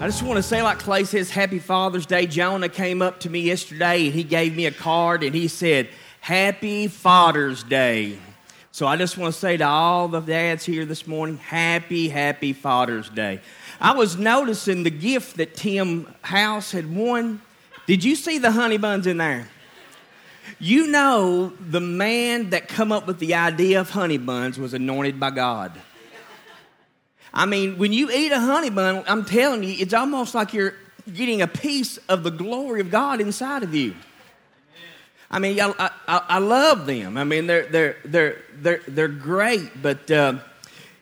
I just want to say, like Clay says, Happy Father's Day. Jonah came up to me yesterday and he gave me a card and he said, Happy Father's Day. So I just want to say to all the dads here this morning, Happy, Happy Father's Day. I was noticing the gift that Tim House had won. Did you see the honey buns in there? You know the man that come up with the idea of honey buns was anointed by God. I mean, when you eat a honey bun, I'm telling you, it's almost like you're getting a piece of the glory of God inside of you. I mean, I, I, I love them. I mean, they're, they're, they're, they're, they're great, but uh,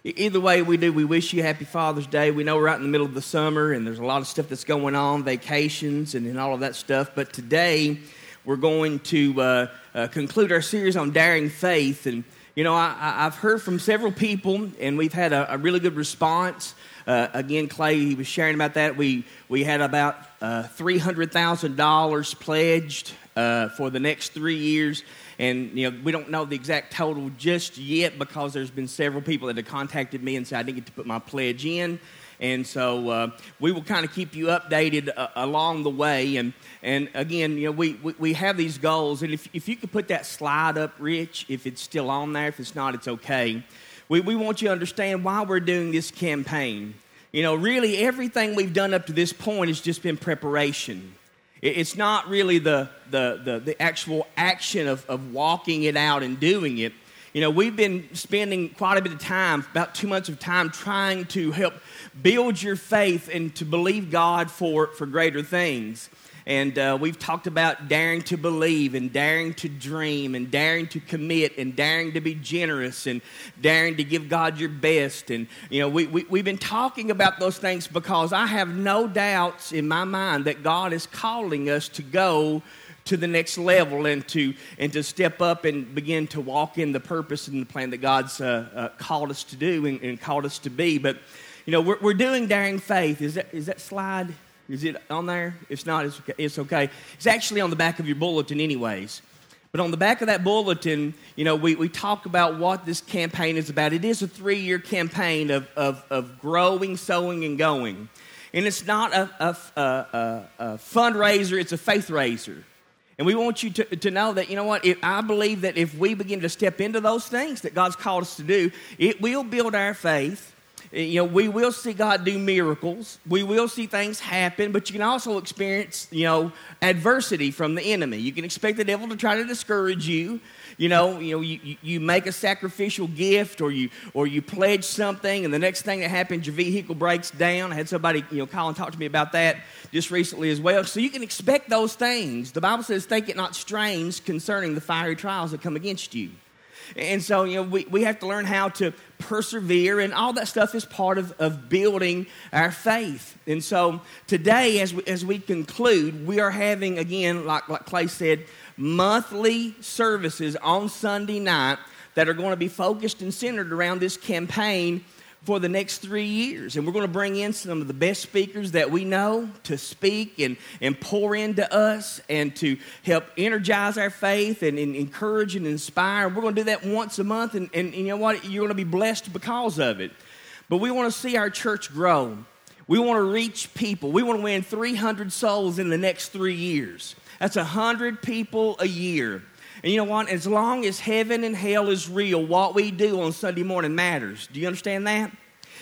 either way we do, we wish you happy Father's Day. We know we're out in the middle of the summer and there's a lot of stuff that's going on, vacations and, and all of that stuff, but today we're going to uh, uh, conclude our series on daring faith. And you know, I, have heard from several people, and we've had a, a really good response. Uh, again, Clay, he was sharing about that. We, we had about uh, $300,000 pledged uh, for the next three years. And, you know, we don't know the exact total just yet because there's been several people that have contacted me and said I didn't get to put my pledge in. And so uh, we will kind of keep you updated uh, along the way. And, and again, you know, we, we, we, have these goals. And if, if you could put that slide up, Rich, if it's still on there, if it's not, it's okay. We, we want you to understand why we're doing this campaign. You know, really, everything we've done up to this point has just been preparation. It's not really the, the, the, the actual action of, of walking it out and doing it. You know, we've been spending quite a bit of time, about two months of time, trying to help build your faith and to believe God for, for greater things. And uh, we've talked about daring to believe and daring to dream and daring to commit and daring to be generous and daring to give God your best. And, you know, we, we, we've been talking about those things because I have no doubts in my mind that God is calling us to go to the next level and to and to step up and begin to walk in the purpose and the plan that God's uh, uh, called us to do and, and, called us to be. But you know, we're, we're doing daring faith. Is that is that slide? Is it on there? If not, it's okay. It's okay. It's actually on the back of your bulletin, anyways. But on the back of that bulletin, you know, we, we talk about what this campaign is about. It is a three year campaign of, of, of growing, sowing, and going. And it's not a, a, a, a fundraiser, it's a faith raiser. And we want you to, to know that, you know what, if, I believe that if we begin to step into those things that God's called us to do, it will build our faith. Eh, you know, we will see God do miracles. We will see things happen, but you can also experience, you know, adversity from the enemy. You can expect the devil to try to discourage you. You know, you know, you, you make a sacrificial gift or you or you pledge something, and the next thing that happens, your vehicle breaks down. I had somebody, you know, call and talk to me about that just recently as well. So you can expect those things. The Bible says, think it not strange concerning the fiery trials that come against you. And so, you know, we, we have to learn how to persevere, and all that stuff is part of, of building our faith. And so, today, as we, as we conclude, we are having, again, like, like Clay said, monthly services on Sunday night that are going to be focused and centered around this campaign for the next three years. And we're going to bring in some of the best speakers that we know to speak and, and pour into us and to help energize our faith and, and encourage and inspire. We're going to do that once a month, and, and, and you know what? You're going to be blessed because of it. But we want to see our church grow. We want to reach people. We want to win 300 souls in the next three years. That's 100 people a year. And you know what? As long as heaven and hell is real, what we do on Sunday morning matters. Do you understand that?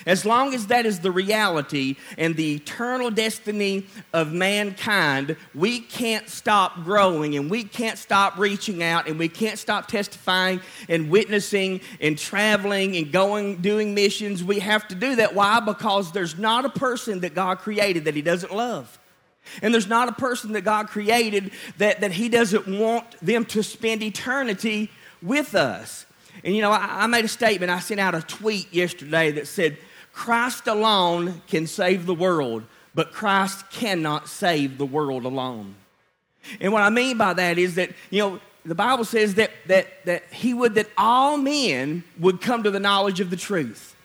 As long as that is the reality and the eternal destiny of mankind, we can't stop growing and we can't stop reaching out and we can't stop testifying and witnessing and traveling and going, doing missions. We have to do that. Why? Because there's not a person that God created that He doesn't love. And there's not a person that God created that, that He doesn't want them to spend eternity with us. And you know, I, I made a statement, I sent out a tweet yesterday that said, Christ alone can save the world, but Christ cannot save the world alone. And what I mean by that is that, you know, the Bible says that, that, that He would that all men would come to the knowledge of the truth.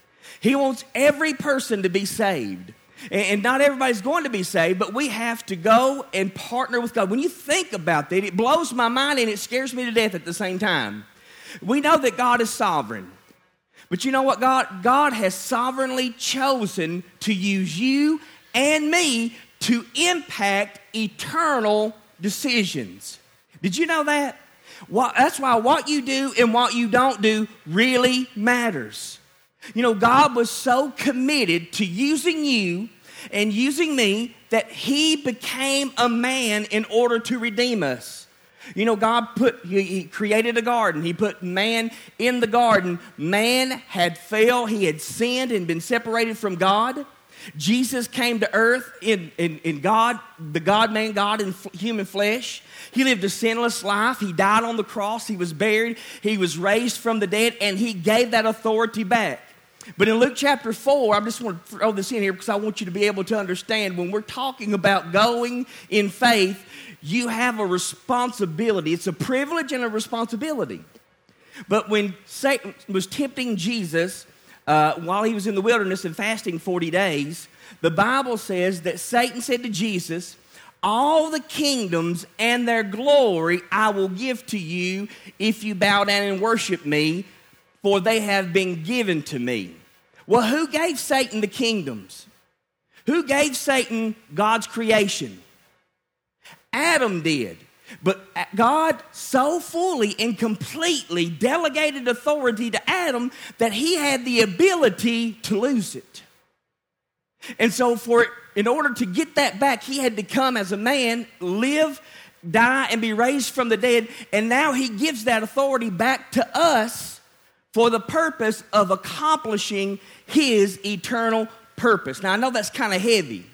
He wants every person to be saved. And not everybody's going to be saved, but we have to go and partner with God. When you think about that, it blows my mind and it scares me to death at the same time. We know that God is sovereign. But you know what, God? God has sovereignly chosen to use you and me to impact eternal decisions. Did you know that? Well, that's why what you do and what you don't do really matters. You know, God was so committed to using you and using me that He became a man in order to redeem us. You know, God put, He created a garden. He put man in the garden. Man had failed, he had sinned and been separated from God. Jesus came to earth in, in, in God, the God man, God in human flesh. He lived a sinless life. He died on the cross. He was buried. He was raised from the dead, and he gave that authority back. But in Luke chapter 4, I just want to throw this in here because I want you to be able to understand when we're talking about going in faith, you have a responsibility. It's a privilege and a responsibility. But when Satan was tempting Jesus, uh, while he was in the wilderness and fasting 40 days, the Bible says that Satan said to Jesus, All the kingdoms and their glory I will give to you if you bow down and worship me, for they have been given to me. Well, who gave Satan the kingdoms? Who gave Satan God's creation? Adam did. But God so fully and completely delegated authority to Adam that he had the ability to lose it. And so, for in order to get that back, he had to come as a man, live, die, and be raised from the dead. And now he gives that authority back to us for the purpose of accomplishing his eternal purpose. Now, I know that's kind of heavy,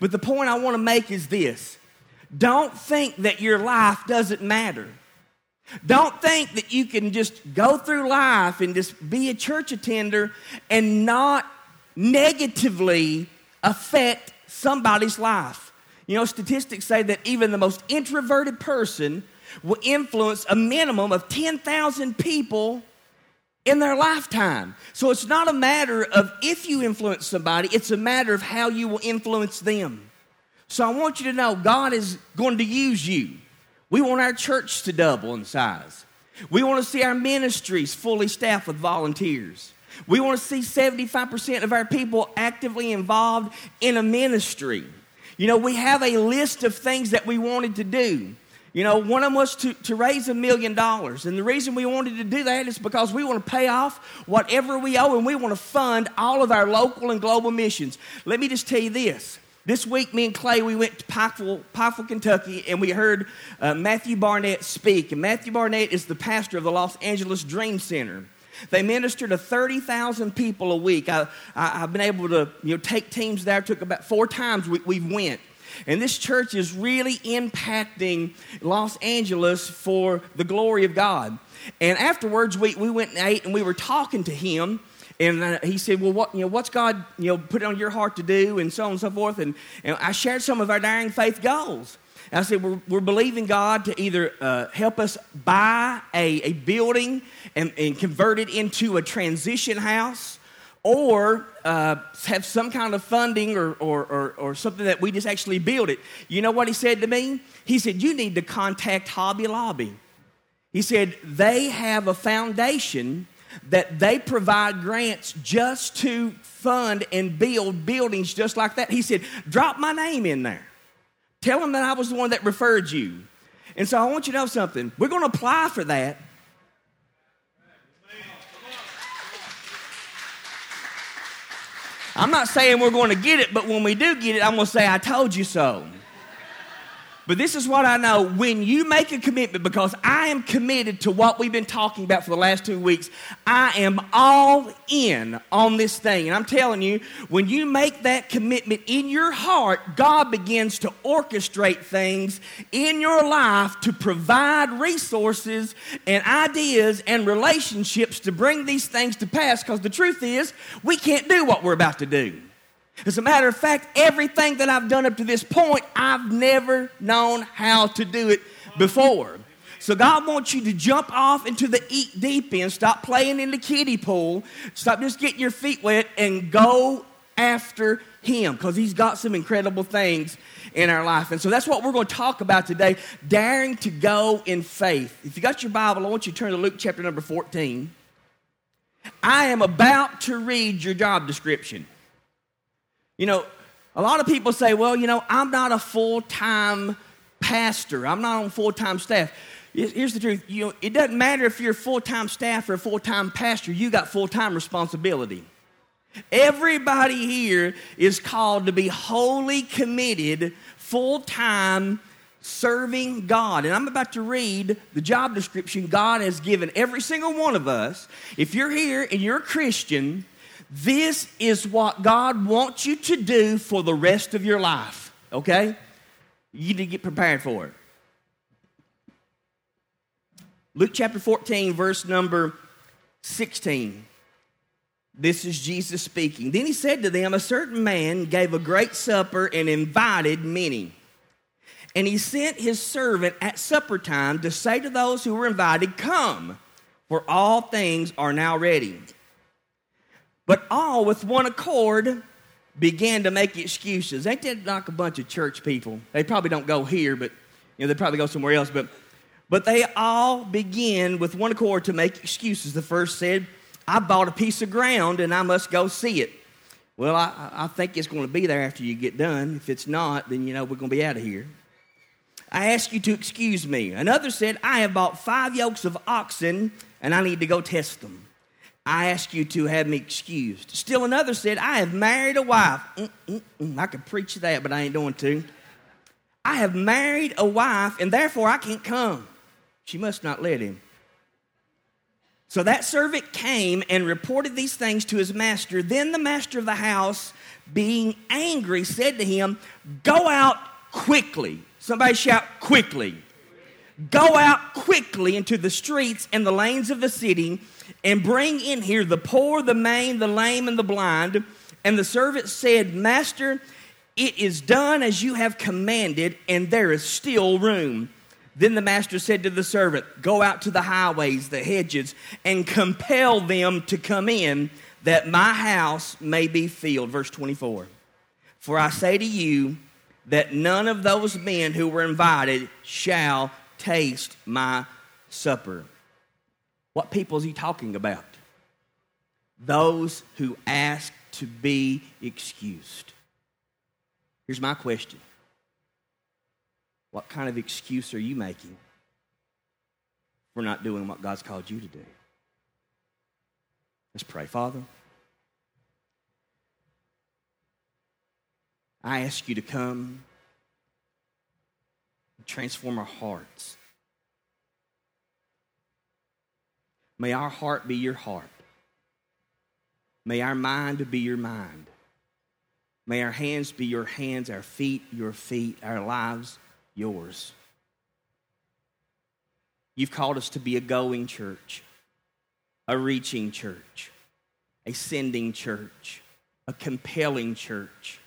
but the point I want to make is this don't think that your life doesn't matter. Don't think that you can just go through life and just be a church attender and not negatively affect somebody's life. You know, statistics say that even the most introverted person will influence a minimum of 10,000 people in their lifetime. So it's not a matter of if you influence somebody, it's a matter of how you will influence them. So I want you to know God is going to use you. We want our church to double in size. We want to see our ministries fully staffed with volunteers. We want to see 75% of our people actively involved in a ministry. You know, we have a list of things that we wanted to do. You know, one of them was to, to raise a million dollars. And the reason we wanted to do that is because we want to pay off whatever we owe and we want to fund all of our local and global missions. Let me just tell you this this week, me and Clay, we went to Pikeville, Pikeville Kentucky, and we heard uh, Matthew Barnett speak. And Matthew Barnett is the pastor of the Los Angeles Dream Center. They minister to 30,000 people a week. I, have been able to you know, take teams there. Took about four times we, we've went. And this church is really impacting Los Angeles for the glory of God. And afterwards, we, we went and ate, and we were talking to him. And uh, he said, Well, what, you know, what's God you know, put on your heart to do? And so on and so forth. And, and I shared some of our daring faith goals. And I said, We're, we're believing God to either uh, help us buy a, a building and, and convert it into a transition house or uh, have some kind of funding or, or, or, or, something that we just actually build it. You know what he said to me? He said, You need to contact Hobby Lobby. He said, They have a foundation that they provide grants just to fund and build buildings just like that. He said, Drop my name in there. Tell them that I was the one that referred you. And so I want you to know something. We're going to apply for that. I'm not saying we're going to get it, but when we do get it, I'm going to say, I told you so. But this is what I know. When you make a commitment, because I am committed to what we've been talking about for the last two weeks, I am all in on this thing. And I'm telling you, when you make that commitment in your heart, God begins to orchestrate things in your life to provide resources and ideas and relationships to bring these things to pass. Because the truth is, we can't do what we're about to do. As a matter of fact, everything that I've done up to this point, I've never known how to do it before. So God wants you to jump off into the eat deep end, stop playing in the kiddie pool, stop just getting your feet wet, and go after Him because He's got some incredible things in our life. And so that's what we're going to talk about today daring to go in faith. If you got your Bible, I want you to turn to Luke chapter number 14. I am about to read your job description. You know, A lot of people say, well, you know, I'm not a full time pastor, I'm not on full time staff. Here's the truth you know, it doesn't matter if you're a full time staff or a full time pastor, you got full time responsibility. Everybody here is called to be wholly committed, full time serving God. And I'm about to read the job description God has given every single one of us. If you're here and you're a Christian, this is what God wants you to do for the rest of your life, okay? You need to get prepared for it. Luke chapter 14, verse number 16. This is Jesus speaking. Then he said to them, A certain man gave a great supper and invited many. And he sent his servant at supper time to say to those who were invited, Come, for all things are now ready. But all with one accord began to make excuses. Ain't that like a bunch of church people? They probably don't go here, but you know, they probably go somewhere else. But but they all begin with one accord to make excuses. The first said, I bought a piece of ground and I must go see it. Well, I, I think it's going to be there after you get done. If it's not, then you know we're going to be out of here. I ask you to excuse me. Another said, I have bought five yokes of oxen and I need to go test them. I ask you to have me excused. Still another said, I have married a wife. Mm-mm-mm. I could preach that, but I ain't doing to. I have married a wife and therefore I can't come. She must not let him. So that servant came and reported these things to his master. Then the master of the house, being angry, said to him, Go out quickly Somebody shout quickly. Go out quickly into the streets and the lanes of the city and bring in here the poor, the maimed, the lame, and the blind. And the servant said, Master, it is done as you have commanded, and there is still room. Then the master said to the servant, Go out to the highways, the hedges, and compel them to come in, that my house may be filled. Verse 24. For I say to you, that none of those men who were invited shall taste my supper. What people is he talking about? Those who ask to be excused. Here's my question What kind of excuse are you making for not doing what God's called you to do? Let's pray, Father. I ask you to come and transform our hearts. May our heart be your heart. May our mind be your mind. May our hands be your hands, our feet your feet, our lives yours. You've called us to be a going church, a reaching church, a sending church, a compelling church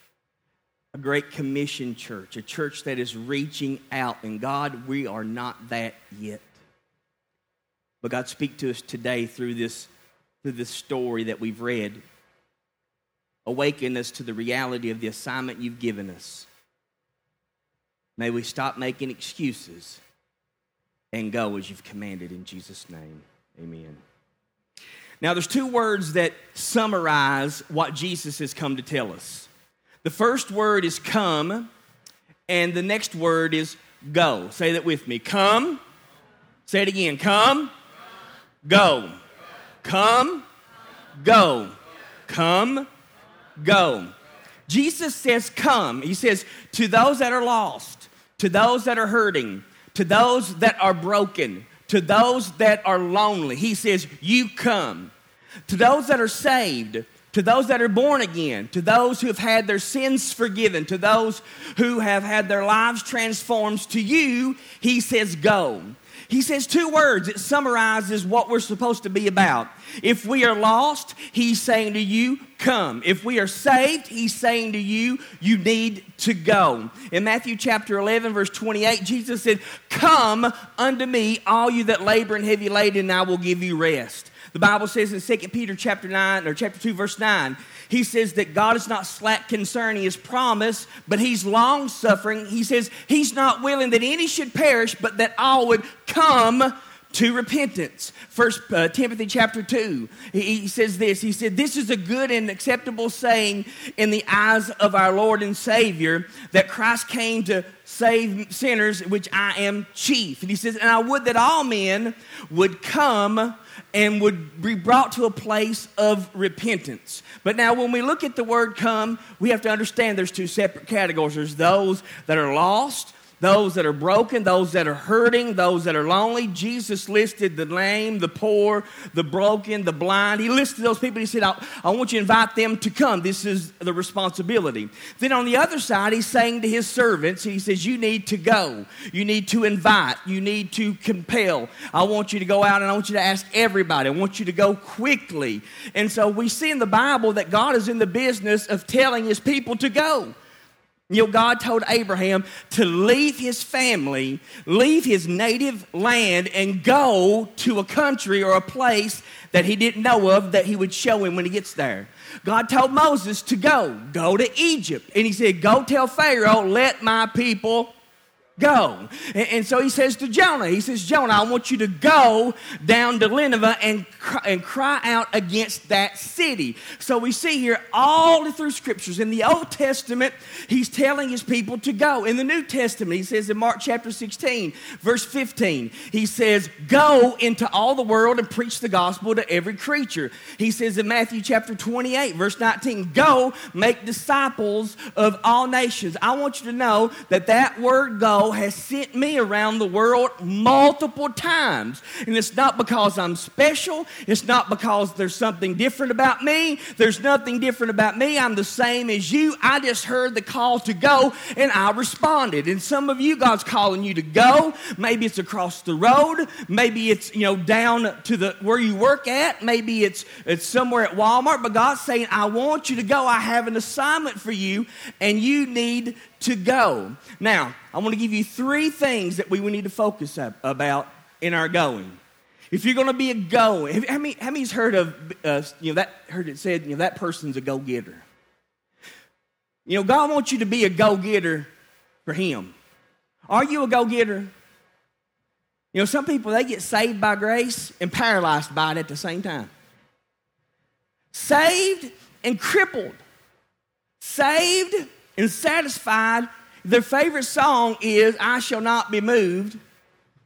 a great commission church, a church that is reaching out. And God, we are not that yet. But God, speak to us today through this, through this story that we've read. Awaken us to the reality of the assignment you've given us. May we stop making excuses and go as you've commanded in Jesus' name. Amen. Now, there's two words that summarize what Jesus has come to tell us. The first word is come, and the next word is go. Say that with me. Come. Say it again. Come. Go. Come. Go. Come. Go. Jesus says, Come. He says, To those that are lost, to those that are hurting, to those that are broken, to those that are lonely, He says, You come. To those that are saved, to those that are born again, to those who have had their sins forgiven, to those who have had their lives transformed, to you, he says, go. He says two words. It summarizes what we're supposed to be about. If we are lost, he's saying to you, come. If we are saved, he's saying to you, you need to go. In Matthew chapter 11, verse 28, Jesus said, Come unto me, all you that labor and heavy laden, and I will give you rest. The Bible says in 2 Peter chapter 9 or chapter 2 verse 9, he says that God is not slack concerning his promise, but he's long suffering. He says he's not willing that any should perish, but that all would come to repentance. First uh, Timothy chapter 2, he, he says this. He said, This is a good and acceptable saying in the eyes of our Lord and Savior that Christ came to save sinners, which I am chief. And he says, And I would that all men would come and would be brought to a place of repentance. But now, when we look at the word come, we have to understand there's two separate categories. There's those that are lost, those that are broken, those that are hurting, those that are lonely. Jesus listed the lame, the poor, the broken, the blind. He listed those people. He said, I, I, want you to invite them to come. This is the responsibility. Then on the other side, he's saying to his servants, he says, You need to go. You need to invite. You need to compel. I want you to go out and I want you to ask everybody. I want you to go quickly. And so we see in the Bible that God is in the business of telling his people to go. You know, God told Abraham to leave his family, leave his native land, and go to a country or a place that he didn't know of that he would show him when he gets there. God told Moses to go, go to Egypt. And he said, Go tell Pharaoh, let my people go. And, and, so he says to Jonah, he says, Jonah, I want you to go down to Nineveh and, and cry out against that city. So we see here all through scriptures. In the Old Testament, he's telling his people to go. In the New Testament, he says in Mark chapter 16, verse 15, he says, Go into all the world and preach the gospel to every creature. He says in Matthew chapter 28, verse 19, Go make disciples of all nations. I want you to know that that word go has sent me around the world multiple times. And it's not because I'm special, it's not because there's something different about me. There's nothing different about me. I'm the same as you. I just heard the call to go and I responded. And some of you, God's calling you to go. Maybe it's across the road, maybe it's, you know, down to the where you work at, maybe it's it's somewhere at Walmart, but God's saying, I want you to go. I have an assignment for you, and you need to go. Now, I want to give you three things that we need to focus about in our going. If you're going to be a go, how many, how many's heard of, uh, you know, that, heard it said, you know, that person's a go getter? You know, God wants you to be a go getter for Him. Are you a go getter? You know, some people, they get saved by grace and paralyzed by it at the same time. Saved and crippled. Saved and satisfied. Their favorite song is I Shall Not Be Moved.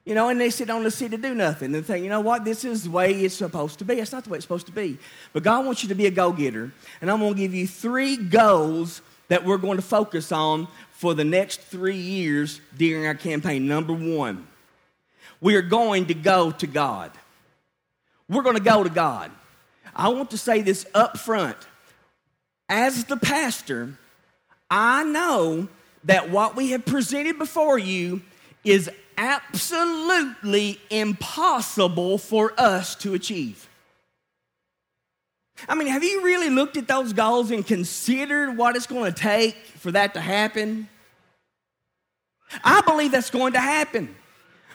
You know, and they sit on the seat to do nothing and think, you know what, this is the way it's supposed to be. It's not the way it's supposed to be. But God wants you to be a go getter. And I'm going to give you three goals that we're going to focus on for the next three years during our campaign. Number one, we are going to go to God. We're going to go to God. I want to say this up front. As the pastor, I know that what we have presented before you is absolutely impossible for us to achieve. I mean, have you really looked at those goals and considered what it's going to take for that to happen? I believe that's going to happen.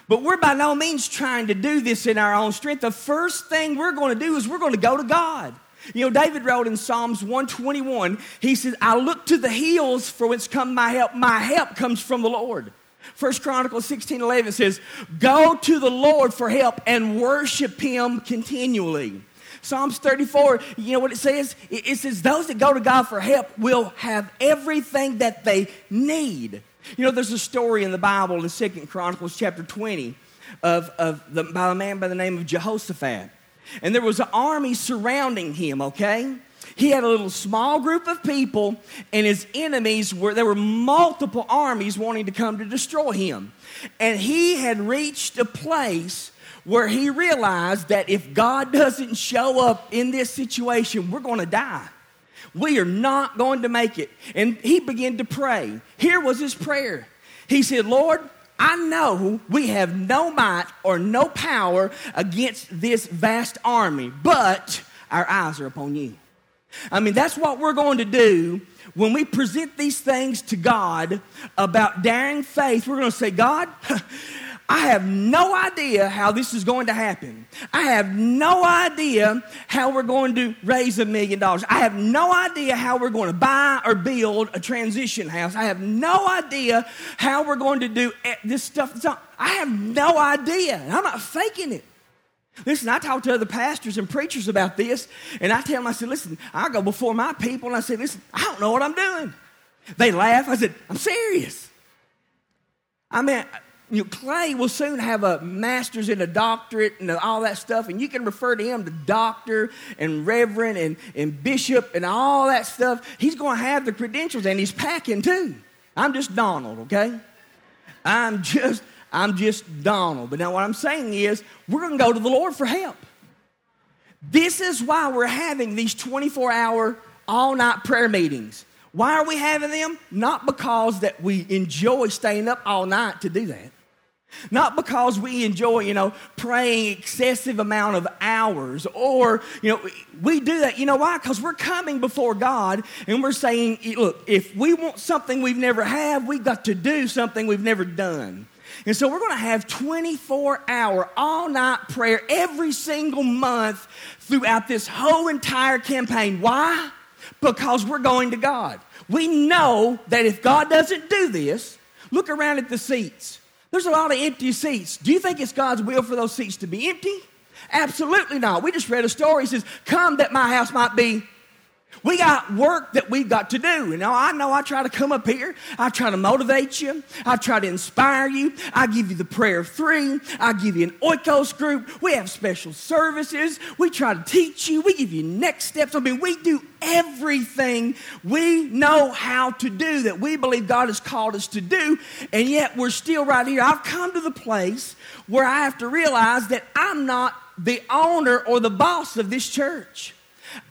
But we're by no means trying to do this in our own strength. The first thing we're going to do is we're going to go to God. You know, David wrote in Psalms 121, he says, I look to the hills for whence come my help. My help comes from the Lord. First Chronicles 16 11 says, Go to the Lord for help and worship him continually. Psalms 34, you know what it says? It says, Those that go to God for help will have everything that they need. You know, there's a story in the Bible in Second Chronicles chapter 20 of, of the, by a man by the name of Jehoshaphat. And there was an army surrounding him, okay? He had a little small group of people, and his enemies were, there were multiple armies wanting to come to destroy him. And he had reached a place where he realized that if God doesn't show up in this situation, we're going to die. We are not going to make it. And he began to pray. Here was his prayer. He said, Lord, I know we have no might or no power against this vast army, but our eyes are upon you. I mean, that's what we're going to do when we present these things to God about daring faith. We're going to say, God, I have no idea how this is going to happen. I have no idea how we're going to raise a million dollars. I have no idea how we're going to buy or build a transition house. I have no idea how we're going to do this stuff. I have no idea. I'm not faking it. Listen, I talk to other pastors and preachers about this, and I tell them, I said, listen, I go before my people, and I say, listen, I don't know what I'm doing. They laugh. I said, I'm serious. I mean, you know, Clay will soon have a master's and a doctorate and all that stuff, and you can refer to him to doctor and reverend and, and bishop and all that stuff. He's going to have the credentials, and he's packing too. I'm just Donald, okay? I'm just I'm just Donald. But now what I'm saying is, we're going to go to the Lord for help. This is why we're having these 24 hour, all night prayer meetings. Why are we having them? Not because that we enjoy staying up all night to do that. Not because we enjoy, you know, praying excessive amount of hours or, you know, we do that. You know why? Because we're coming before God and we're saying, look, if we want something we've never had, we've got to do something we've never done. And so we're going to have 24 hour, all night prayer every single month throughout this whole entire campaign. Why? Because we're going to God. We know that if God doesn't do this, look around at the seats. There's a lot of empty seats. Do you think it's God's will for those seats to be empty? Absolutely not. We just read a story. It says, Come that my house might be we got work that we've got to do. You know, I know I try to come up here. I try to motivate you. I try to inspire you. I give you the prayer of three. I give you an oikos group. We have special services. We try to teach you. We give you next steps. I mean, we do everything we know how to do that we believe God has called us to do. And yet we're still right here. I've come to the place where I have to realize that I'm not the owner or the boss of this church.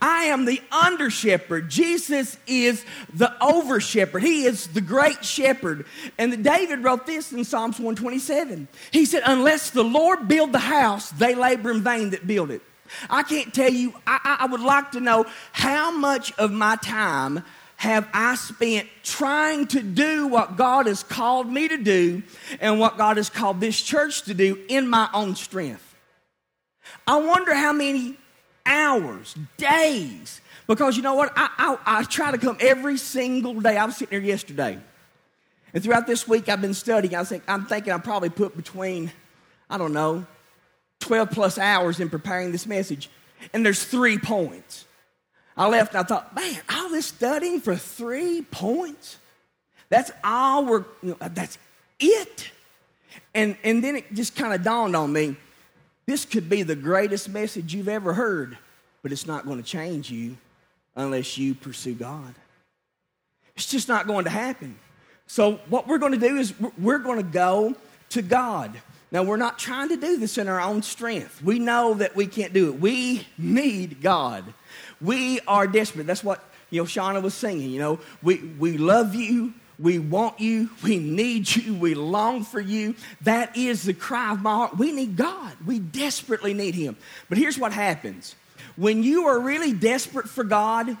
I am the under shepherd. Jesus is the over shepherd. He is the great shepherd. And David wrote this in Psalms 127. He said, Unless the Lord build the house, they labor in vain that build it. I can't tell you, I, I would like to know how much of my time have I spent trying to do what God has called me to do and what God has called this church to do in my own strength. I wonder how many hours, days. Because you know what? I, I, I try to come every single day. I was sitting here yesterday. And throughout this week, I've been studying. I think, I'm thinking I probably put between, I don't know, 12 plus hours in preparing this message. And there's three points. I left and I thought, man, all this studying for three points? That's all we're, you know, that's it. And, and then it just kind of dawned on me this could be the greatest message you've ever heard, but it's not going to change you unless you pursue God. It's just not going to happen. So, what we're going to do is we're going to go to God. Now, we're not trying to do this in our own strength. We know that we can't do it. We need God. We are desperate. That's what you know, Shauna was singing. You know, we, we love you. We want you. We need you. We long for you. That is the cry of my heart. We need God. We desperately need Him. But here's what happens when you are really desperate for God,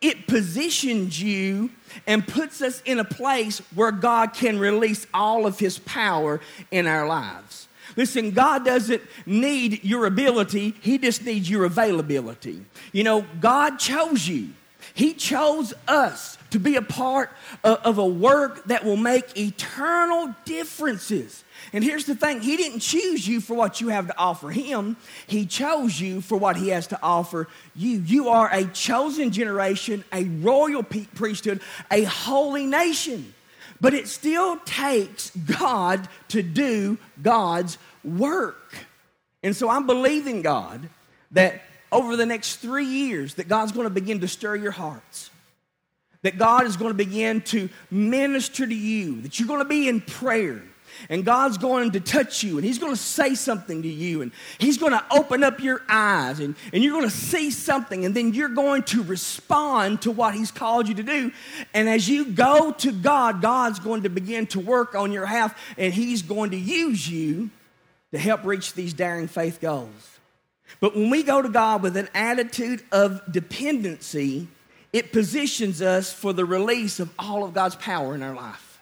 it positions you and puts us in a place where God can release all of His power in our lives. Listen, God doesn't need your ability, He just needs your availability. You know, God chose you, He chose us to be a part of, of a work that will make eternal differences. And here's the thing He didn't choose you for what you have to offer Him, He chose you for what He has to offer you. You are a chosen generation, a royal priesthood, a holy nation. But it still takes God to do God's work. And so I'm believing God that over the next three years that God's going to begin to stir your hearts that God is going to begin to minister to you, that you're going to be in prayer. And God's going to touch you and He's going to say something to you and He's going to open up your eyes and, and you're going to see something and then you're going to respond to what He's called you to do. And as you go to God, God's going to begin to work on your behalf and He's going to use you to help reach these daring faith goals. But when we go to God with an attitude of dependency, it positions us for the release of all of God's power in our life.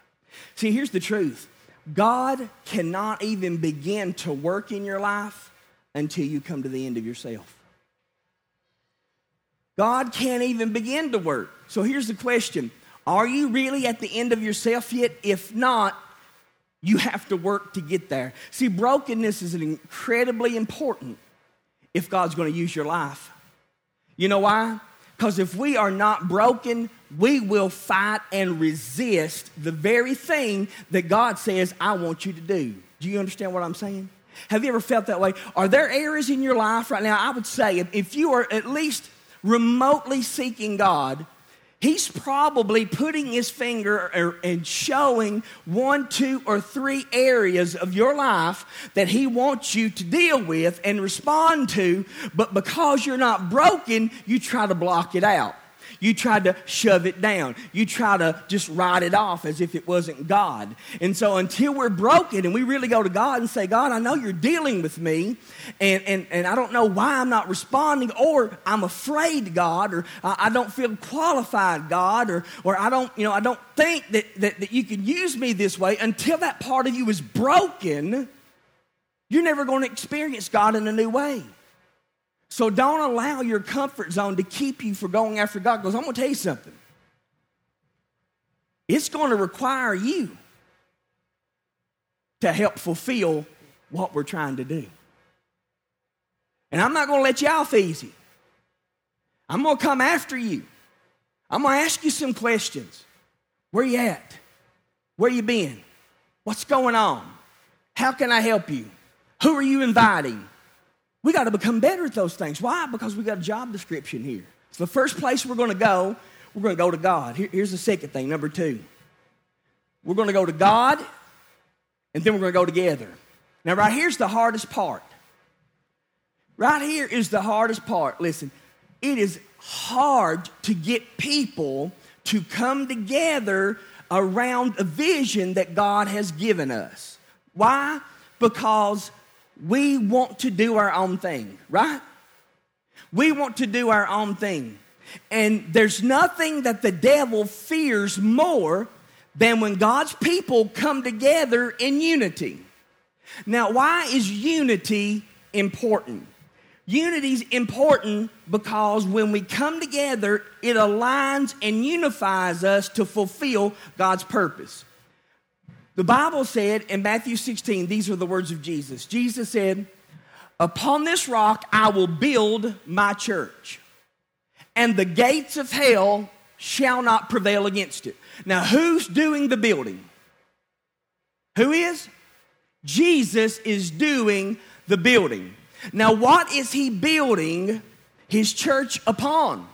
See, here's the truth God cannot even begin to work in your life until you come to the end of yourself. God can't even begin to work. So here's the question Are you really at the end of yourself yet? If not, you have to work to get there. See, brokenness is incredibly important if God's going to use your life. You know why? Because if we are not broken, we will fight and resist the very thing that God says, I want you to do. Do you understand what I'm saying? Have you ever felt that way? Are there areas in your life right now? I would say if you are at least remotely seeking God, He's probably putting his finger er, and showing one, two, or three areas of your life that he wants you to deal with and respond to, but because you're not broken, you try to block it out. You try to shove it down. You try to just write it off as if it wasn't God. And so until we're broken and we really go to God and say, God, I know you're dealing with me, and, and, and I don't know why I'm not responding, or I'm afraid, God, or I, I don't feel qualified, God, or, or I don't, you know, I don't think that, that, that you can use me this way until that part of you is broken, you're never going to experience God in a new way. So don't allow your comfort zone to keep you from going after God. Because I'm going to tell you something. It's going to require you to help fulfill what we're trying to do. And I'm not going to let you off easy. I'm going to come after you. I'm going to ask you some questions. Where you at? Where you been? What's going on? How can I help you? Who are you inviting? We got to become better at those things. Why? Because we got a job description here. So the first place we're going to go, we're going to go to God. Here, here's the second thing, number two. We're going to go to God, and then we're going to go together. Now, right here's the hardest part. Right here is the hardest part. Listen, it is hard to get people to come together around a vision that God has given us. Why? Because we want to do our own thing, right? We want to do our own thing. And there's nothing that the devil fears more than when God's people come together in unity. Now, why is unity important? Unity is important because when we come together, it aligns and unifies us to fulfill God's purpose. The Bible said in Matthew 16, these are the words of Jesus. Jesus said, Upon this rock I will build my church, and the gates of hell shall not prevail against it. Now, who's doing the building? Who is? Jesus is doing the building. Now, what is he building his church upon?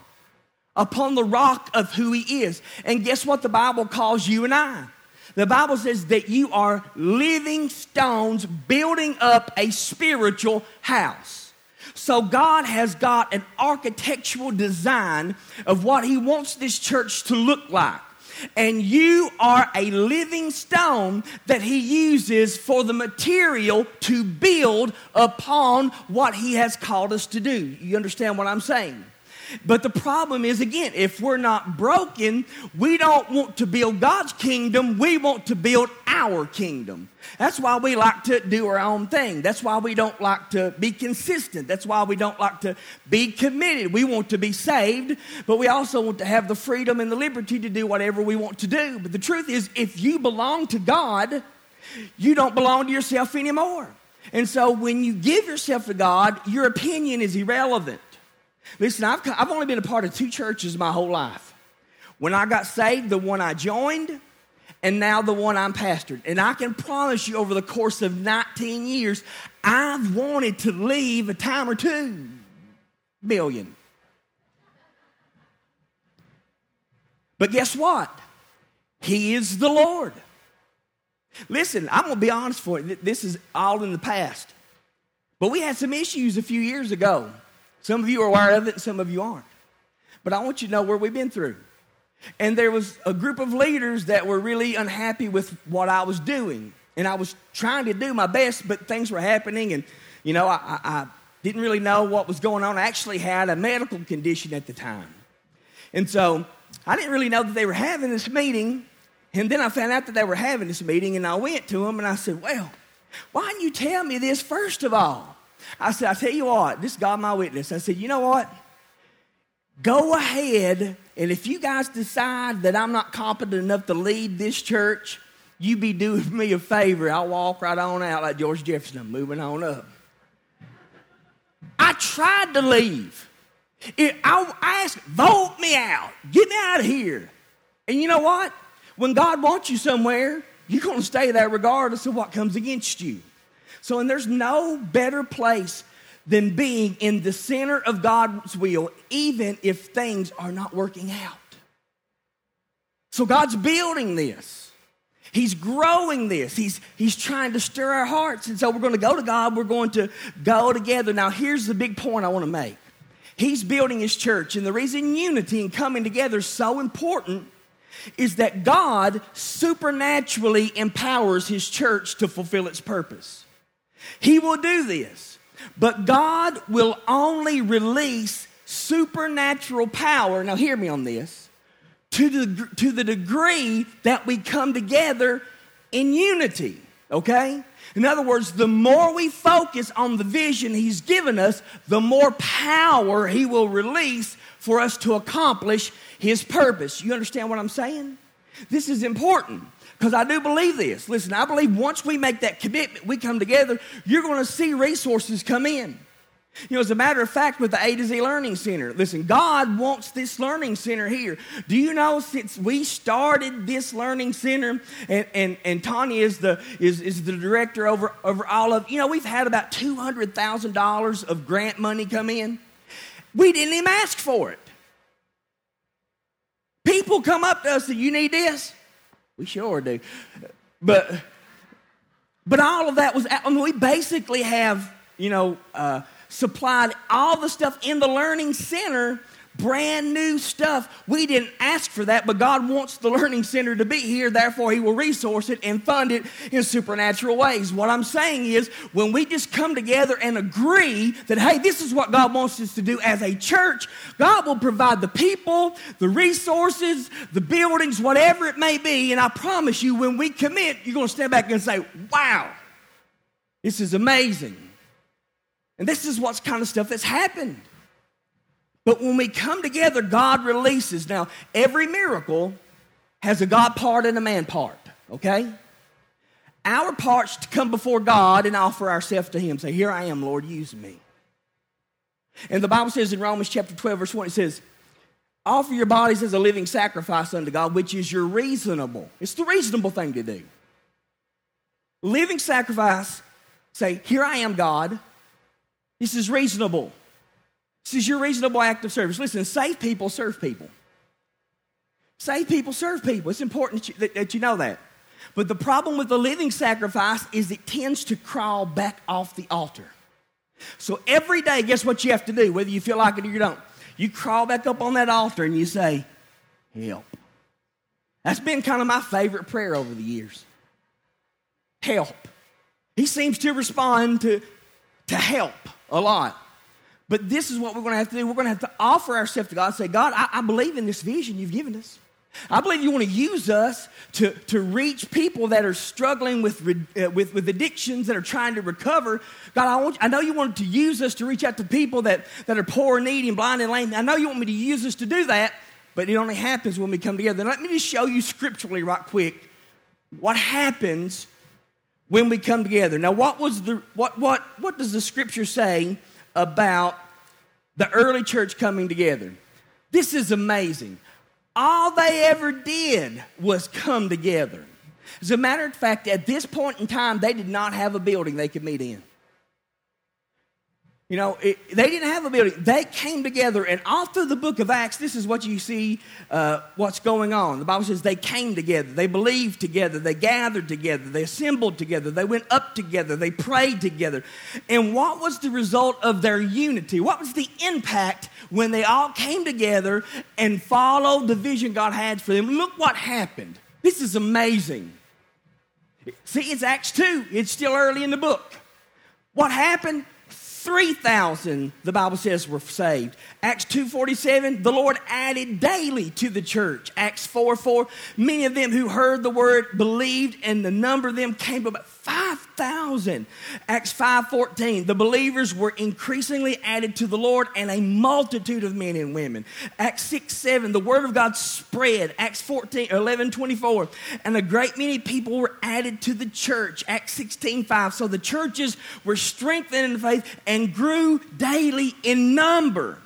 Upon the rock of who he is. And guess what the Bible calls you and I? The Bible says that you are living stones building up a spiritual house. So God has got an architectural design of what He wants this church to look like. And you are a living stone that He uses for the material to build upon what He has called us to do. You understand what I'm saying? But the problem is, again, if we're not broken, we don't want to build God's kingdom, we want to build our kingdom. That's why we like to do our own thing. That's why we don't like to be consistent. That's why we don't like to be committed. We want to be saved, but we also want to have the freedom and the liberty to do whatever we want to do. But the truth is, if you belong to God, you don't belong to yourself anymore. And so when you give yourself to God, your opinion is irrelevant. Listen, I've, I've only been a part of two churches my whole life. When I got saved, the one I joined, and now the one I'm pastored. And I can promise you, over the course of 19 years, I've wanted to leave a time or two billion. But guess what? He is the Lord. Listen, I'm going to be honest for you. This is all in the past. But we had some issues a few years ago. Some of you are aware of it, some of you aren't. But I want you to know where we've been through. And there was a group of leaders that were really unhappy with what I was doing. And I was trying to do my best, but things were happening. And, you know, I, I didn't really know what was going on. I actually had a medical condition at the time. And so I didn't really know that they were having this meeting. And then I found out that they were having this meeting, and I went to them and I said, Well, why didn't you tell me this first of all? I said, I tell you what, this is God my witness. I said, You know what? Go ahead, and if you guys decide that I'm not competent enough to lead this church, you be doing me a favor. I'll walk right on out like George Jefferson. Moving on up. I tried to leave. I asked, vote me out. Get me out of here. And you know what? When God wants you somewhere, you're going to stay there regardless of what comes against you. So, and there's no better place than being in the center of God's will, even if things are not working out. So, God's building this. He's growing this. He's, he's trying to stir our hearts. And so we're going to go to God. We're going to go together. Now, here's the big point I want to make. He's building his church. And the reason unity and coming together is so important is that God supernaturally empowers his church to fulfill its purpose. He will do this, but God will only release supernatural power. Now, hear me on this to the, to the degree that we come together in unity, okay? In other words, the more we focus on the vision He's given us, the more power He will release for us to accomplish His purpose. You understand what I'm saying? This is important because I do believe this. Listen, I believe once we make that commitment, we come together, you're going to see resources come in. You know, as a matter of fact, with the A to Z Learning Center, listen, God wants this learning center here. Do you know since we started this learning center, and, and, and Tanya is the, is, is the director over, over all of, you know, we've had about $200,000 of grant money come in. We didn't even ask for it. People come up to us and you need this. We sure do. But, but all of that was, I mean, we basically have, you know, uh, supplied all the stuff in the learning center brand new stuff. We didn't ask for that, but God wants the Learning Center to be here. Therefore, He will resource it and fund it in supernatural ways. What I'm saying is, when we just come together and agree that, hey, this is what God wants us to do as a church, God will provide the people, the resources, the buildings, whatever it may be. And I promise you, when we commit, you're going to stand back and say, wow, this is amazing. And this is what's kind of stuff that's happened. But when we come together, God releases. Now, every miracle has a God part and a man part, okay? Our part's to come before God and offer ourselves to Him. Say, Here I am, Lord, use me. And the Bible says in Romans chapter 12, verse 1, it says, Offer your bodies as a living sacrifice unto God, which is your reasonable. It's the reasonable thing to do. Living sacrifice, say, Here I am, God. This is reasonable. This is your reasonable act of service. Listen, save people, serve people. Save people, serve people. It's important that you, that, that you know that. But the problem with the living sacrifice is it tends to crawl back off the altar. So every day, guess what you have to do, whether you feel like it or you don't? You crawl back up on that altar and you say, Help. That's been kind of my favorite prayer over the years. Help. He seems to respond to, to help a lot. But this is what we're going to have to do. We're going to have to offer ourselves to God. Say, God, I, I believe in this vision you've given us. I believe you want to use us to, to reach people that are struggling with, uh, with, with addictions, that are trying to recover. God, I, want, I know you want to use us to reach out to people that, that are poor, needy, and blind and lame. I know you want me to use us to do that, but it only happens when we come together. let me just show you scripturally, right quick, what happens when we come together. Now, what was the what what what does the scripture say about the early church coming together. This is amazing. All they ever did was come together. As a matter of fact, at this point in time, they did not have a building they could meet in. You know, it, they didn't have a building. They came together, and all through the book of Acts, this is what you see uh, what's going on. The Bible says they came together, they believed together, they gathered together, they assembled together, they went up together, they prayed together. And what was the result of their unity? What was the impact when they all came together and followed the vision God had for them? Look what happened. This is amazing. See, it's Acts 2, it's still early in the book. What happened? 3,000, the Bible says, were saved. Acts 2.47, the Lord added daily to the church. Acts 4, 4, many of them who heard the word believed, and the number of them came about 5,000. Acts 5.14, the believers were increasingly added to the Lord and a multitude of men and women. Acts 6, 7, the word of God spread. Acts 14, 11, 24, and a great many people were added to the church. Acts 16, 5, so the churches were strengthened in the faith and grew daily in number.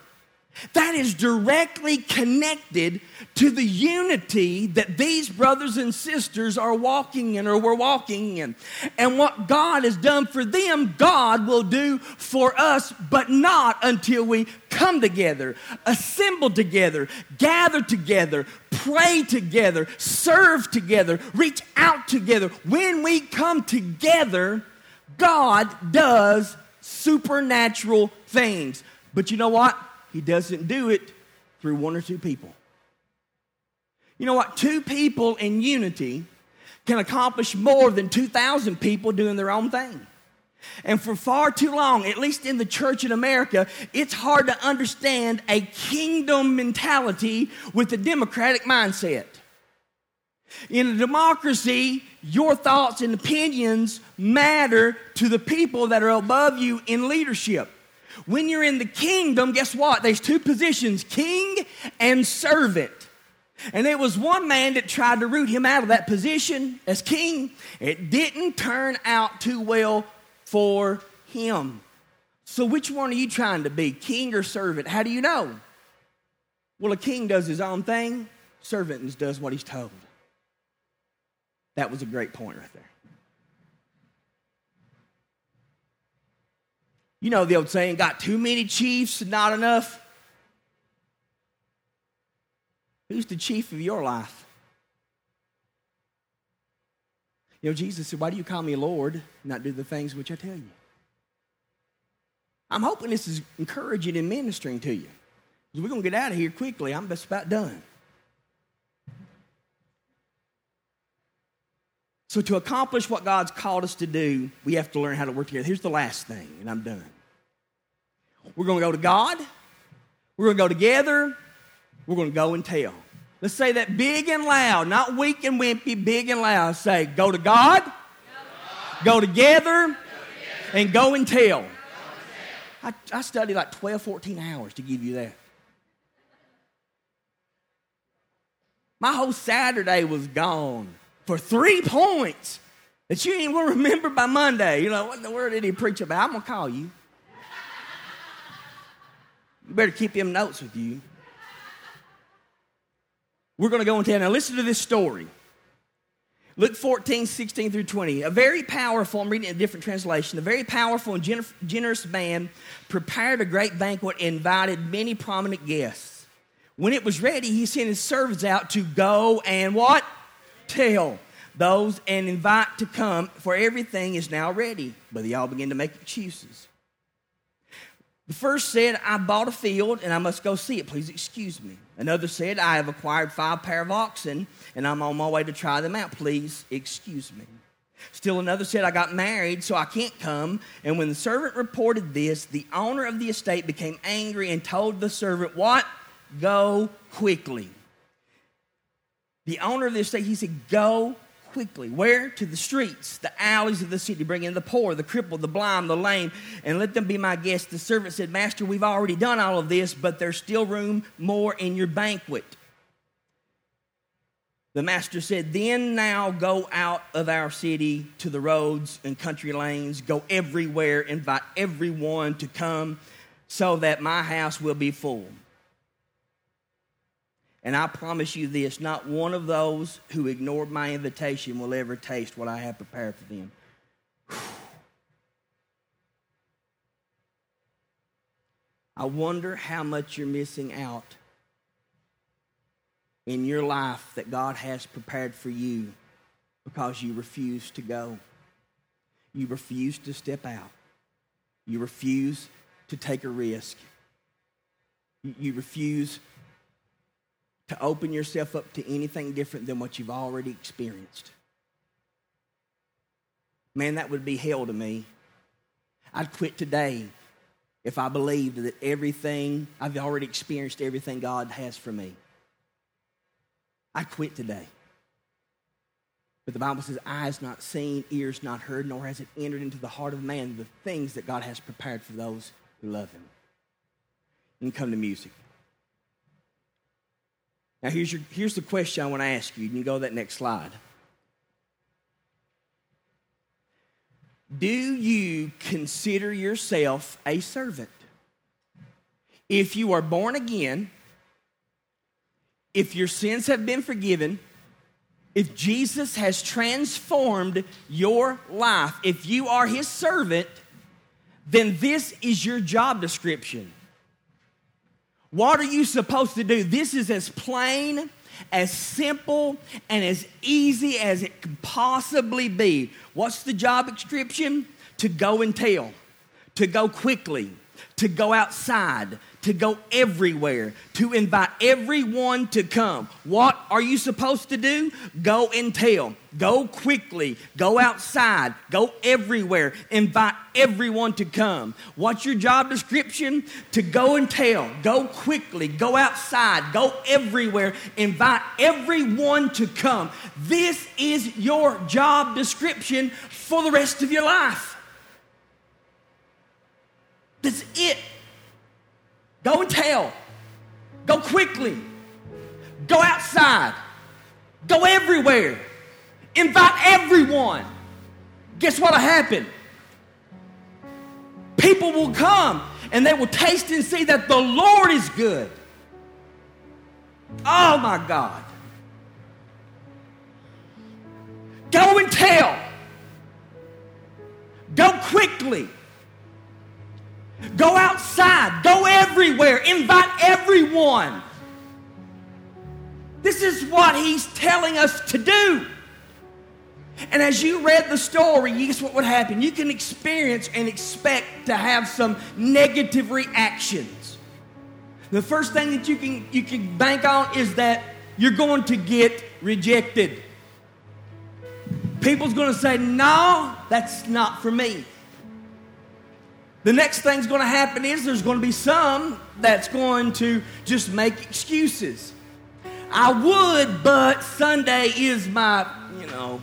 That is directly connected to the unity that these brothers and sisters are walking in or were walking in. And what God has done for them, God will do for us, but not until we come together, assemble together, gather together, pray together, serve together, reach out together. When we come together, God does supernatural things. But you know what? He doesn't do it through one or two people. You know what? Two people in unity can accomplish more than 2,000 people doing their own thing. And for far too long, at least in the church in America, it's hard to understand a kingdom mentality with a democratic mindset. In a democracy, your thoughts and opinions matter to the people that are above you in leadership. When you're in the kingdom, guess what? There's two positions king and servant. And there was one man that tried to root him out of that position as king. It didn't turn out too well for him. So, which one are you trying to be, king or servant? How do you know? Well, a king does his own thing, servant does what he's told. That was a great point right there. You know the old saying, got too many chiefs, not enough. Who's the chief of your life? You know, Jesus said, Why do you call me Lord not do the things which I tell you? I'm hoping this is encouraging and ministering to you. We're going to get out of here quickly. I'm just about done. So, to accomplish what God's called us to do, we have to learn how to work together. Here's the last thing, and I'm done. We're going to go to God, we're going to go together, we're going to go and tell. Let's say that big and loud, not weak and wimpy, big and loud. Say, go to God, go, together, and go and tell. I, I studied like 12, 14 hours to give you that. My whole Saturday was gone for three points that you ain't to remember by Monday. You know, what in the world did he preach about? I'm to call you. You better keep them notes with you. We're to go into now. Listen to this story. Luke 14, 16 through 20. A very powerful, I'm reading a different translation, a very powerful and generous man prepared a great banquet and invited many prominent guests. When it was ready, he sent his servants out to go and what? Tell those and invite to come, for everything is now ready. But they all begin to make excuses. The first said, I bought a field and I must go see it. Please excuse me. Another said, I have acquired five pair of oxen and I'm on my way to try them out. Please excuse me. Still another said, I got married, so I can't come. And when the servant reported this, the owner of the estate became angry and told the servant, What? Go quickly. The owner of the estate, he said, Go quickly. Where? To the streets, the alleys of the city, bring in the poor, the crippled, the blind, the lame, and let them be my guests. The servant said, Master, we've already done all of this, but there's still room more in your banquet. The master said, Then now go out of our city to the roads and country lanes, go everywhere, invite everyone to come so that my house will be full. And I promise you this not one of those who ignored my invitation will ever taste what I have prepared for them. I wonder how much you're missing out in your life that God has prepared for you because you refuse to go. You refuse to step out. You refuse to take a risk. You refuse to open yourself up to anything different than what you've already experienced. Man, that would be hell to me. I'd quit today if I believed that everything, I've already experienced everything God has for me. I'd quit today. But the Bible says, eyes not seen, ears not heard, nor has it entered into the heart of man the things that God has prepared for those who love him. And come to music. Now, here's, your, here's the question I want to ask you. You can go to that next slide. Do you consider yourself a servant? If you are born again, if your sins have been forgiven, if Jesus has transformed your life, if you are his servant, then this is your job description. What are you supposed to do? This is as plain, as simple, and as easy as it can possibly be. What's the job description? To go and tell, to go quickly, to go outside, to go everywhere, to invite everyone to come. What are you supposed to do? Go and tell. Go quickly. Go outside. Go everywhere. Invite everyone to come. What's your job description? To go and tell. Go quickly. Go outside. Go everywhere. Invite everyone to come. This is your job description for the rest of your life. That's it. Go and tell. Go quickly. Go outside. Go everywhere. Invite everyone. Guess what'll happen? People will come and they will taste and see that the Lord is good. Oh my God. Go and tell. Go quickly. Go outside, go everywhere, invite everyone. This is what he's telling us to do. And as you read the story, guess what would happen? You can experience and expect to have some negative reactions. The first thing that you can you can bank on is that you're going to get rejected. People's going to say, "No, that's not for me." The next thing's going to happen is there's going to be some that's going to just make excuses. I would, but Sunday is my, you know.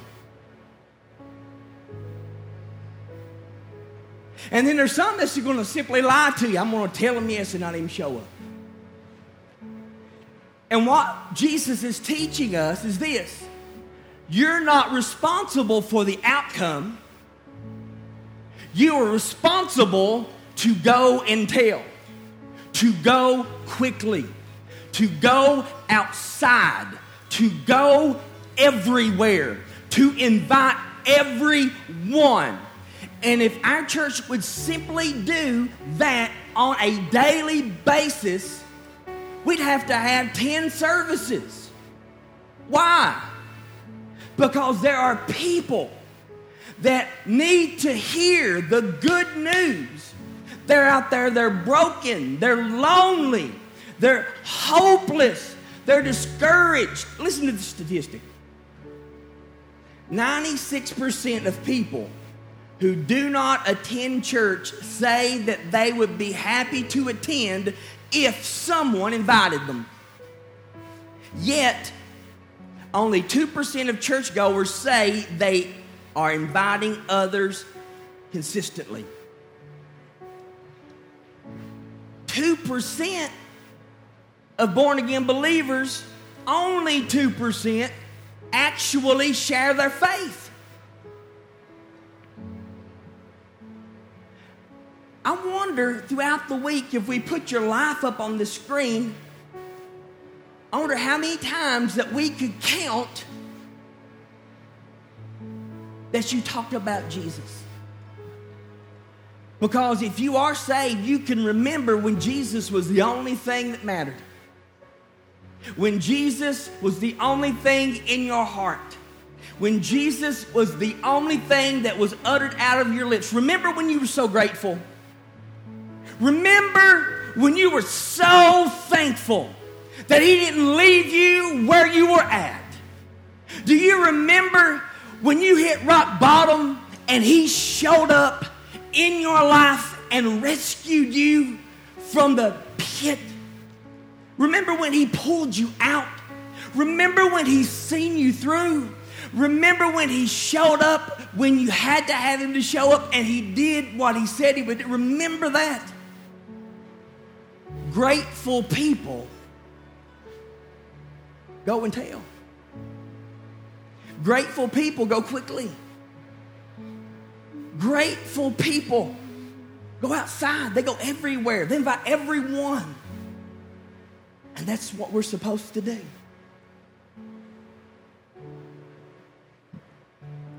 And then there's some that's going to simply lie to you. I'm going to tell them yes and not even show up. And what Jesus is teaching us is this you're not responsible for the outcome you are responsible to go and tell, to go quickly, to go outside, to go everywhere, to invite everyone. And if our church would simply do that on a daily basis, we'd have to have 10 services. Why? Because there are people that need to hear the good news. They're out there, they're broken, they're lonely, they're hopeless, they're discouraged. Listen to the statistic 96% of people who do not attend church say that they would be happy to attend if someone invited them. Yet, only 2% of churchgoers say they are inviting others consistently. 2% of born again believers, only 2% actually share their faith. I wonder throughout the week if we put your life up on the screen, I wonder how many times that we could count that you talked about Jesus. Because if you are saved, you can remember when Jesus was the only thing that mattered. When Jesus was the only thing in your heart. When Jesus was the only thing that was uttered out of your lips. Remember when you were so grateful. Remember when you were so thankful that He didn't leave you where you were at. Do you remember when you hit rock bottom and He showed up in your life and rescued you from the pit. Remember when He pulled you out. Remember when He's seen you through. Remember when He showed up when you had to have Him to show up and He did what He said He would. Remember that. Grateful people go and tell. Grateful people go quickly. Grateful people go outside, they go everywhere, they invite everyone. And that's what we're supposed to do.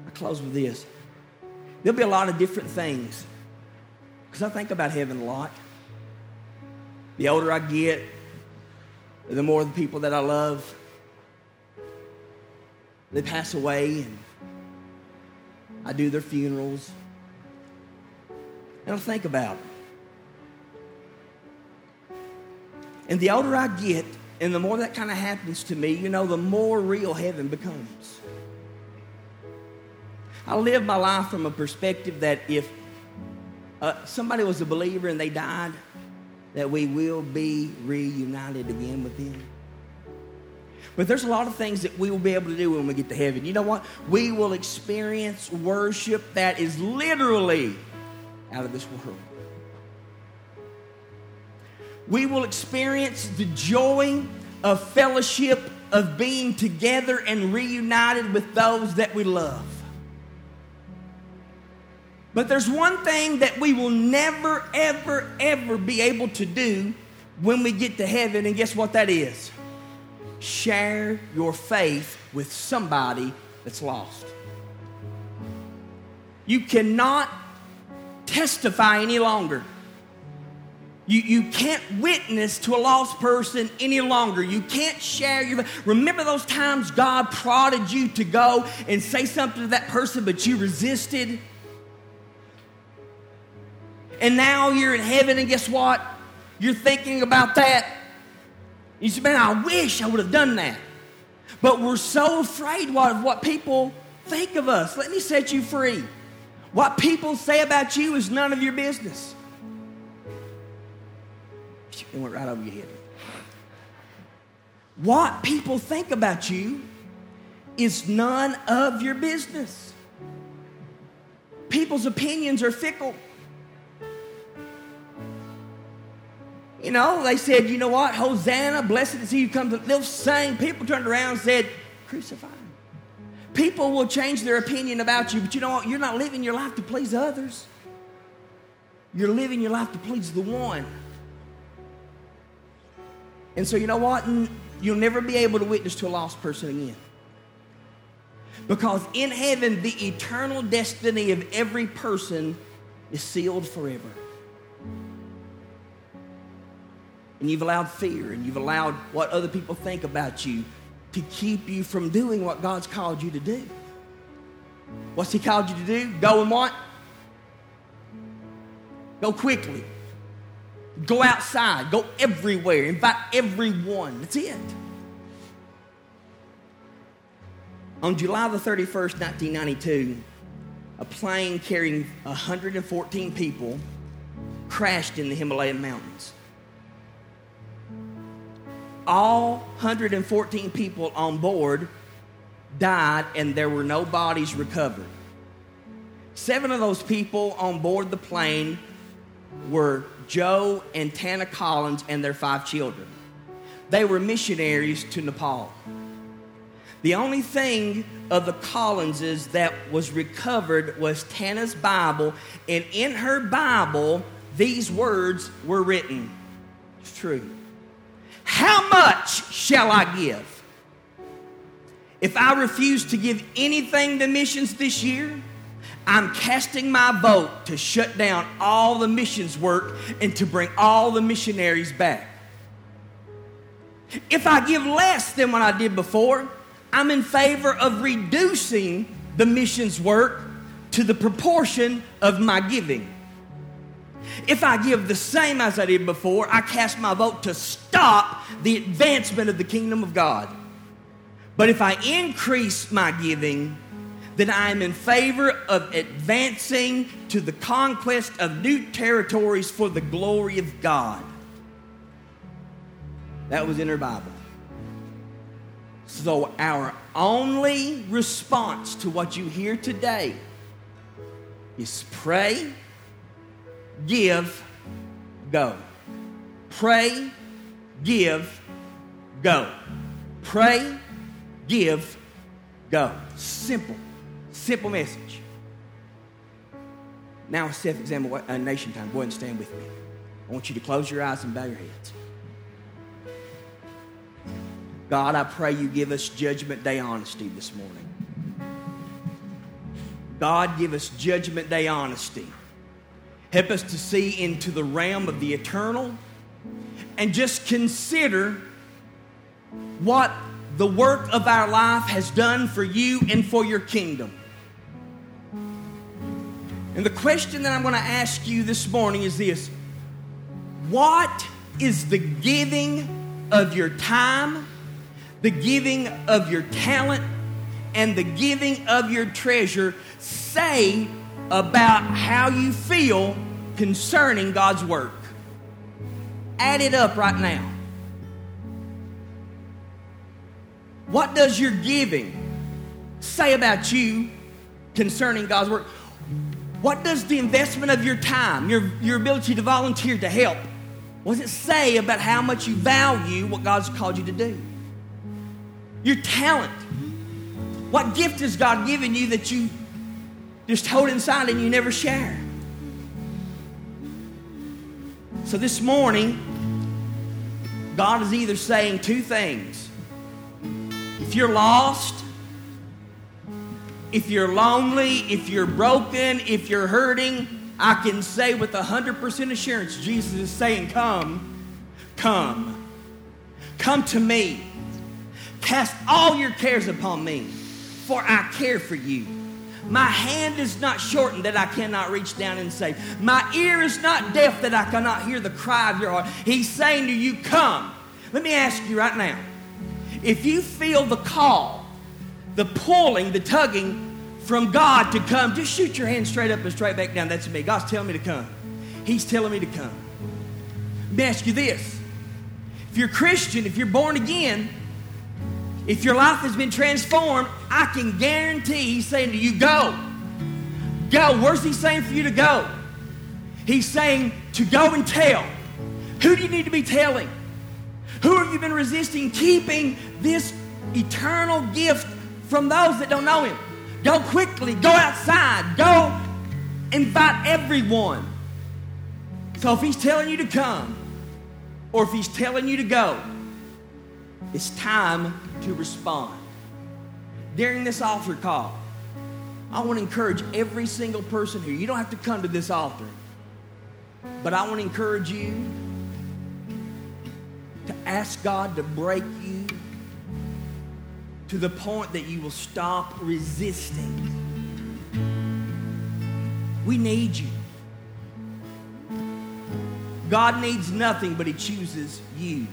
I close with this. There'll be a lot of different things because I think about heaven a lot. The older I get, the more the people that I love they pass away and I do their funerals. And I think about it. And the older I get, and the more that kind of happens to me, you know, the more real heaven becomes. I live my life from a perspective that if uh, somebody was a believer and they died, that we will be reunited again with them. But there's a lot of things that we will be able to do when we get to heaven. You know what? We will experience worship that is literally out of this world. We will experience the joy of fellowship, of being together and reunited with those that we love. But there's one thing that we will never, ever, ever be able to do when we get to heaven, and guess what that is? Share your faith with somebody that's lost. You cannot testify any longer. You, you can't witness to a lost person any longer. You can't share your. Remember those times God prodded you to go and say something to that person, but you resisted? And now you're in heaven, and guess what? You're thinking about that you say, man, I wish I would have done that. But we're so afraid of what people think of us. Let me set you free. What people say about you is none of your business. It went right over your head. What people think about you is none of your business. People's opinions are fickle. You know, they said, you know what? Hosanna, blessed is he who comes. They'll sing. People turned around and said, crucify him. People will change their opinion about you, but you know what? You're not living your life to please others. You're living your life to please the one. And so, you know what? You'll never be able to witness to a lost person again. Because in heaven, the eternal destiny of every person is sealed forever. And you've allowed fear and you've allowed what other people think about you to keep you from doing what God's called you to do. What's He called you to do? Go and what? Go quickly. Go outside. Go everywhere. Invite everyone. That's it. On July the 31st, 1992, a plane carrying 114 people crashed in the Himalayan mountains all 114 people on board died and there were no bodies recovered. Seven of those people on board the plane were Joe and Tana Collins and their five children. They were missionaries to Nepal. The only thing of the Collinses that was recovered was Tana's Bible, and in her Bible, these words were written. It's true. How much shall I give? If I refuse to give anything to missions this year, I'm casting my vote to shut down all the missions work and to bring all the missionaries back. If I give less than what I did before, I'm in favor of reducing the missions work to the proportion of my giving. If I give the same as I did before, I cast my vote to stop the advancement of the kingdom of God. But if I increase my giving, then I am in favor of advancing to the conquest of new territories for the glory of God. That was in her Bible. So, our only response to what you hear today is pray, give, go. Pray, give, go. Pray, give, go. Simple, simple message. Now, self examination time. Go ahead and stand with me. I want you to close your eyes and bow your heads. God, I pray you give us judgment day honesty this morning. God, give us judgment day honesty. Help us to see into the realm of the eternal and just consider what the work of our life has done for you and for your kingdom. And the question that I'm going to ask you this morning is this What is the giving of your time? the giving of your talent and the giving of your treasure say about how you feel concerning God's work. Add it up right now. What does your giving say about you concerning God's work? What does the investment of your time, your, your ability to volunteer to help, what does it say about how much you value what God's called you to do? your talent. What gift has God given you that you just hold inside and you never share? So this morning, God is either saying two things. If you're lost, if you're lonely, if you're broken, if you're hurting, I can say with 100% assurance, Jesus is saying, Come, come, come to me. Cast all your cares upon me, for I care for you. My hand is not shortened that I cannot reach down and save. My ear is not deaf that I cannot hear the cry of your heart. He's saying to you, Come. Let me ask you right now if you feel the call, the pulling, the tugging from God to come, just shoot your hand straight up and straight back down. That's me. God's telling me to come. He's telling me to come. Let me ask you this. If you're Christian, if you're born again, if your life has been transformed, I can guarantee he's saying to you, go. Go. Where's he saying for you to go? He's saying to go and tell. Who do you need to be telling? Who have you been resisting keeping this eternal gift from those that don't know him? Go quickly. Go outside. Go invite everyone. So if he's telling you to come, or if he's telling you to go, it's time to respond. During this altar call, I want to encourage every single person here. You don't have to come to this altar, but I want to encourage you to ask God to break you to the point that you will stop resisting. We need you. God needs nothing, but He chooses you.